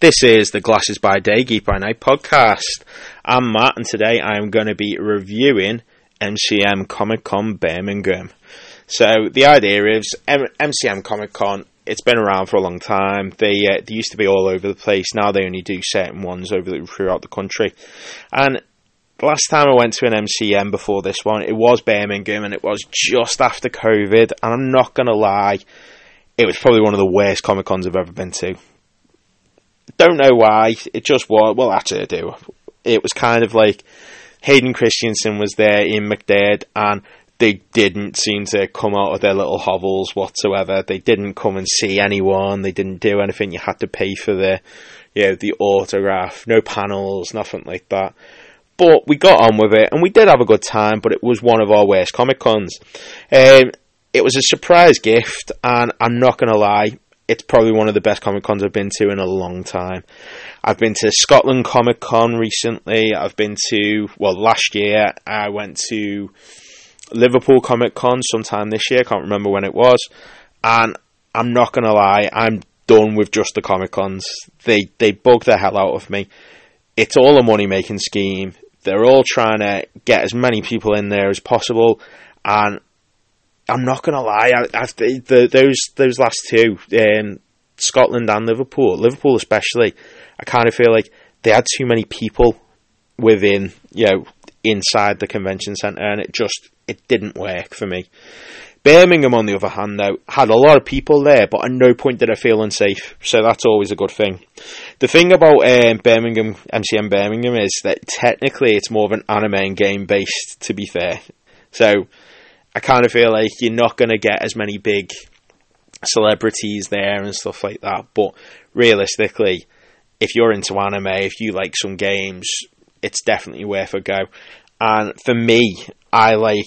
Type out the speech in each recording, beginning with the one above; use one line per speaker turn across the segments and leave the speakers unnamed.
This is the Glasses by Day, Geek by Night podcast. I'm Matt, and today I am going to be reviewing MCM Comic Con Birmingham. So the idea is M- MCM Comic Con. It's been around for a long time. They uh, they used to be all over the place. Now they only do certain ones over the, throughout the country. And last time I went to an MCM before this one, it was Birmingham, and it was just after COVID. And I'm not gonna lie, it was probably one of the worst Comic Cons I've ever been to. Don't know why. It just was. Well, actually, do. It was kind of like Hayden Christensen was there Ian McDiarmid, and they didn't seem to come out of their little hovels whatsoever. They didn't come and see anyone. They didn't do anything. You had to pay for the, you know, the autograph. No panels, nothing like that. But we got on with it, and we did have a good time. But it was one of our worst Comic Cons. Um, it was a surprise gift, and I'm not going to lie, it's probably one of the best Comic Cons I've been to in a long time. I've been to Scotland Comic Con recently. I've been to, well, last year I went to Liverpool Comic Con sometime this year. I can't remember when it was. And I'm not going to lie, I'm done with just the Comic Cons. They, they bug the hell out of me. It's all a money making scheme. They're all trying to get as many people in there as possible. And I'm not gonna lie, after the, those those last two, um, Scotland and Liverpool, Liverpool especially, I kind of feel like they had too many people within, you know, inside the convention centre, and it just it didn't work for me. Birmingham, on the other hand, though, had a lot of people there, but at no point did I feel unsafe, so that's always a good thing. The thing about um, Birmingham, MCM Birmingham, is that technically it's more of an anime and game based, to be fair. So I kind of feel like you're not going to get as many big celebrities there and stuff like that. But realistically, if you're into anime, if you like some games, it's definitely worth a go. And for me, I like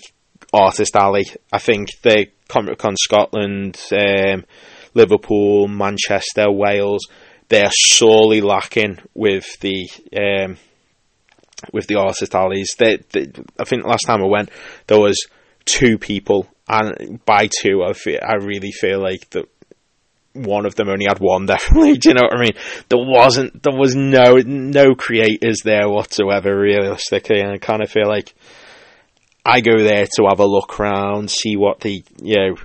Artist Alley. I think the Comic Con Scotland, um, Liverpool, Manchester, Wales, they are sorely lacking with the um, with the artist alleys. They, they, I think last time I went, there was two people, and by two, I feel, I really feel like that one of them only had one. Definitely, do you know what I mean? There wasn't, there was no no creators there whatsoever, realistically, and I kind of feel like I go there to have a look around, see what the you know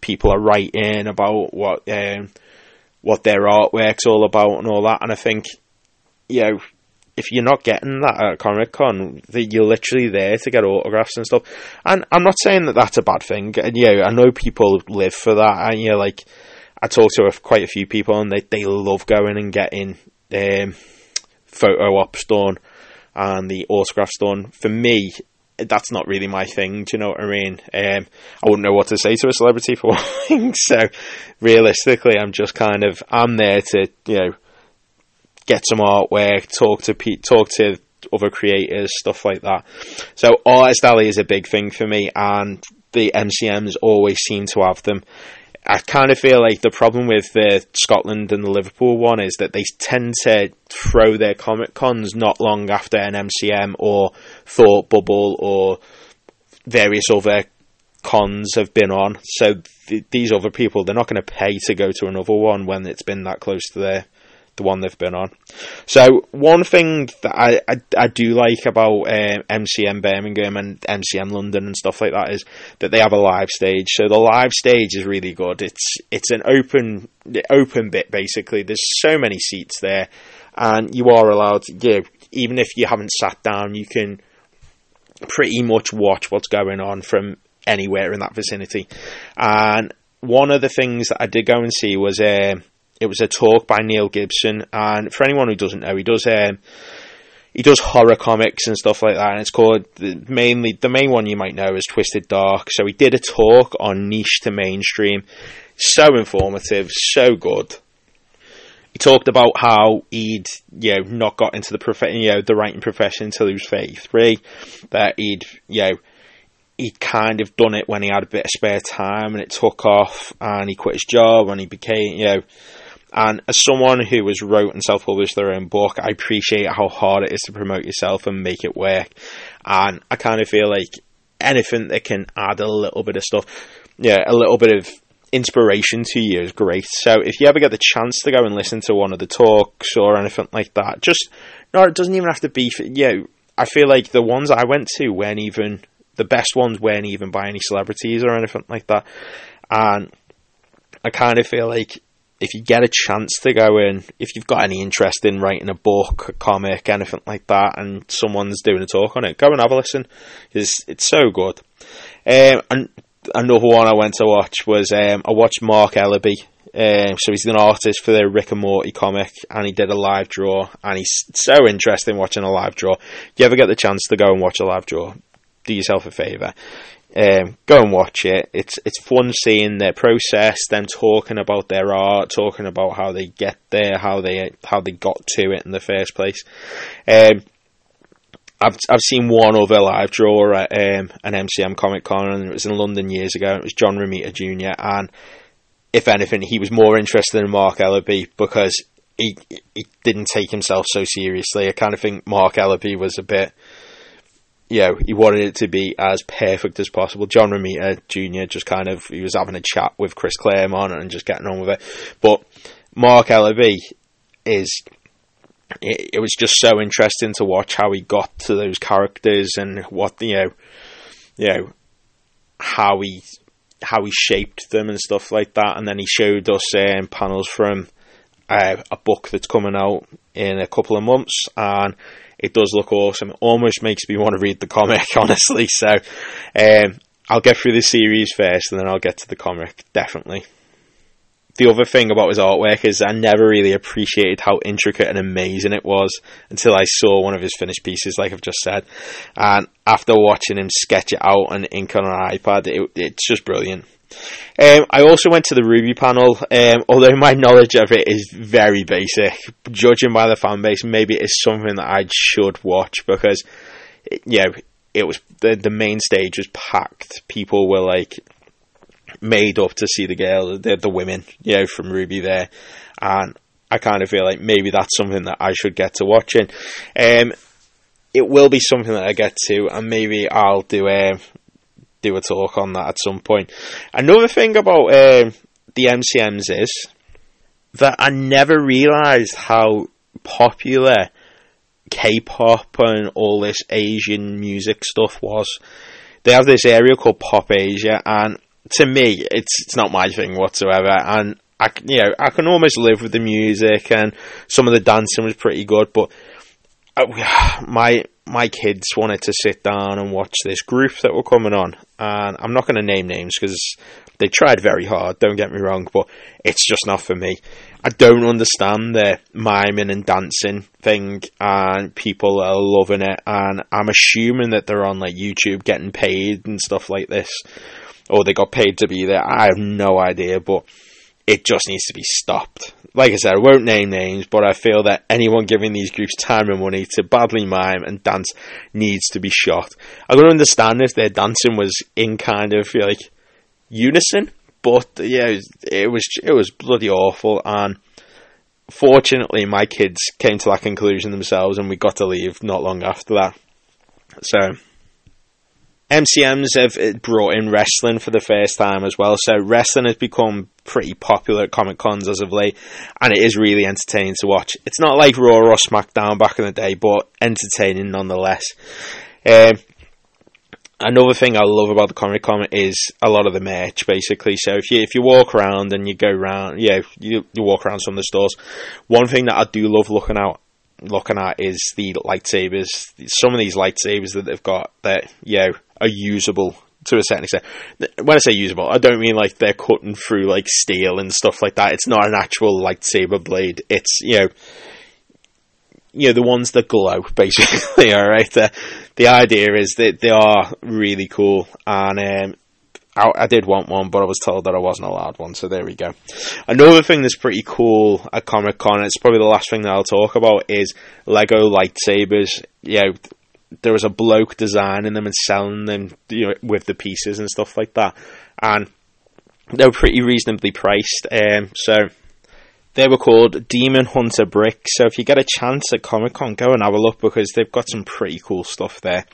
people are writing about what um, what their artwork's all about and all that, and I think you know if you're not getting that at Comic Con, that you're literally there to get autographs and stuff. And I'm not saying that that's a bad thing. And yeah, I know people live for that. And yeah, like I talk to quite a few people, and they they love going and getting um, photo ops done and the autographs done. For me, that's not really my thing. Do you know what I mean? Um, I wouldn't know what to say to a celebrity for one thing. So realistically, I'm just kind of I'm there to you know get some artwork, talk to pe- talk to other creators, stuff like that. So artist alley is a big thing for me, and the MCMs always seem to have them. I kind of feel like the problem with the Scotland and the Liverpool one is that they tend to throw their Comic Cons not long after an MCM or Thought Bubble or various other cons have been on. So th- these other people, they're not going to pay to go to another one when it's been that close to their the one they've been on. So one thing that I, I, I do like about um, MCM Birmingham and MCM London and stuff like that is that they have a live stage. So the live stage is really good. It's it's an open open bit basically. There's so many seats there, and you are allowed. To, you even if you haven't sat down, you can pretty much watch what's going on from anywhere in that vicinity. And one of the things that I did go and see was. Uh, it was a talk by Neil Gibson, and for anyone who doesn't know, he does um, he does horror comics and stuff like that. And it's called mainly the main one you might know is Twisted Dark. So he did a talk on niche to mainstream. So informative, so good. He talked about how he'd you know not got into the prof- you know the writing profession until he was thirty three. That he'd you know he'd kind of done it when he had a bit of spare time and it took off and he quit his job and he became you know and as someone who has wrote and self-published their own book, I appreciate how hard it is to promote yourself and make it work. And I kind of feel like anything that can add a little bit of stuff, yeah, a little bit of inspiration to you is great. So if you ever get the chance to go and listen to one of the talks or anything like that, just no, it doesn't even have to be. For, you know, I feel like the ones I went to weren't even the best ones weren't even by any celebrities or anything like that, and I kind of feel like if you get a chance to go in, if you've got any interest in writing a book, a comic, anything like that, and someone's doing a talk on it, go and have a listen. It's, it's so good. Um, and another one I went to watch was um, I watched Marc Ellerby. Um, so he's an artist for the Rick and Morty comic, and he did a live draw, and he's so interesting watching a live draw. If you ever get the chance to go and watch a live draw, do yourself a favour. Um, go and watch it. It's it's fun seeing their process, them talking about their art, talking about how they get there, how they how they got to it in the first place. Um, I've I've seen one other live draw at um, an MCM Comic Con, and it was in London years ago. It was John Romita Jr. and if anything, he was more interested in Marc Ellerby because he he didn't take himself so seriously. I kind of think Marc Ellerby was a bit you know, he wanted it to be as perfect as possible. John Romita Jr. just kind of, he was having a chat with Chris Claremont and just getting on with it. But Marc Ellerby is, it, it, was just so interesting to watch how he got to those characters and what, you know, you know, how he, how he shaped them and stuff like that. And then he showed us um, panels from uh, a book that's coming out in a couple of months and it does look awesome. It almost makes me want to read the comic, honestly. So um, I'll get through the series first, and then I'll get to the comic. Definitely. The other thing about his artwork is I never really appreciated how intricate and amazing it was until I saw one of his finished pieces, like I've just said. And after watching him sketch it out and ink on an iPad, it, it's just brilliant. Um, I also went to the RWBY panel, um, although my knowledge of it is very basic. Judging by the fan base, maybe it is something that I should watch because, yeah, it was the the main stage was packed. People were like made up to see the girl, the, the women, you know, from RWBY there, and I kind of feel like maybe that's something that I should get to watching. Um, it will be something that I get to, and maybe I'll do a do a talk on that at some point. Another thing about um, the MCMs is that I never realised how popular K-pop and all this Asian music stuff was. They have this area called Pop Asia, and to me, it's it's not my thing whatsoever. And I, you know, I can almost live with the music, and some of the dancing was pretty good, but uh, my my kids wanted to sit down and watch this group that were coming on, and I'm not going to name names because they tried very hard. Don't get me wrong, but it's just not for me. I don't understand the miming and dancing thing, and people are loving it. And I'm assuming that they're on like YouTube getting paid and stuff like this, or they got paid to be there. I have no idea, but it just needs to be stopped like I said, I won't name names, but I feel that anyone giving these groups time and money to badly mime and dance needs to be shot. I can understand if their dancing was in kind of like unison, but yeah, it was, it was it was bloody awful. And fortunately, my kids came to that conclusion themselves, and we got to leave not long after that. So MCMs have uh, brought in wrestling for the first time as well. So wrestling has become pretty popular at Comic Cons as of late, and it is really entertaining to watch. It's not like Raw or SmackDown back in the day, but entertaining nonetheless. Um, another thing I love about the Comic Con is a lot of the merch, basically. So if you if you walk around and you go around, yeah, you, you walk around some of the stores. One thing that I do love looking out looking at is the lightsabers. Some of these lightsabers that they've got that you know are usable to a certain extent. When I say usable, I don't mean like they're cutting through like steel and stuff like that. It's not an actual lightsaber blade. It's you know, you know the ones that glow, basically. all right. The, idea is that they are really cool, and um, I, I, did want one, but I was told that I wasn't allowed one. So there we go. Another thing that's pretty cool at Comic Con, it's probably the last thing that I'll talk about, is Lego lightsabers. You know, there was a bloke designing them and selling them, you know, with the pieces and stuff like that, and they were pretty reasonably priced. Um, so they were called Demon Hunter Bricks. So if you get a chance at Comic Con, go and have a look because they've got some pretty cool stuff there.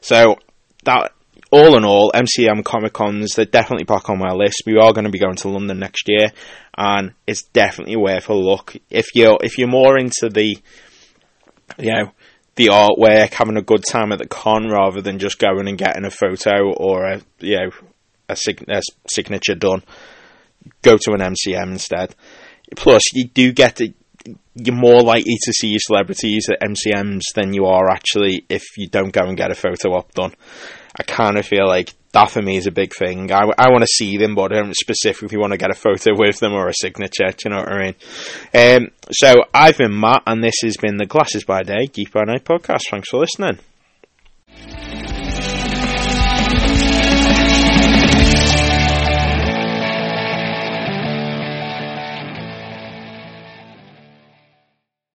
So that all in all, MCM Comic Cons, they're definitely back on my list. We are going to be going to London next year, and it's definitely worth a look. If you're, if you're more into the, you know, the artwork, having a good time at the con rather than just going and getting a photo or a, you know, a, sig- a signature done, go to an MCM instead. Plus, you do get to, you're more likely to see your celebrities at MCMs than you are actually if you don't go and get a photo op done. I kind of feel like that for me is a big thing. I, I want to see them, but I don't specifically want to get a photo with them or a signature. Do you know what I mean? Um, so I've been Matt, and this has been the Glasses by Day, Geek by Night podcast. Thanks for listening.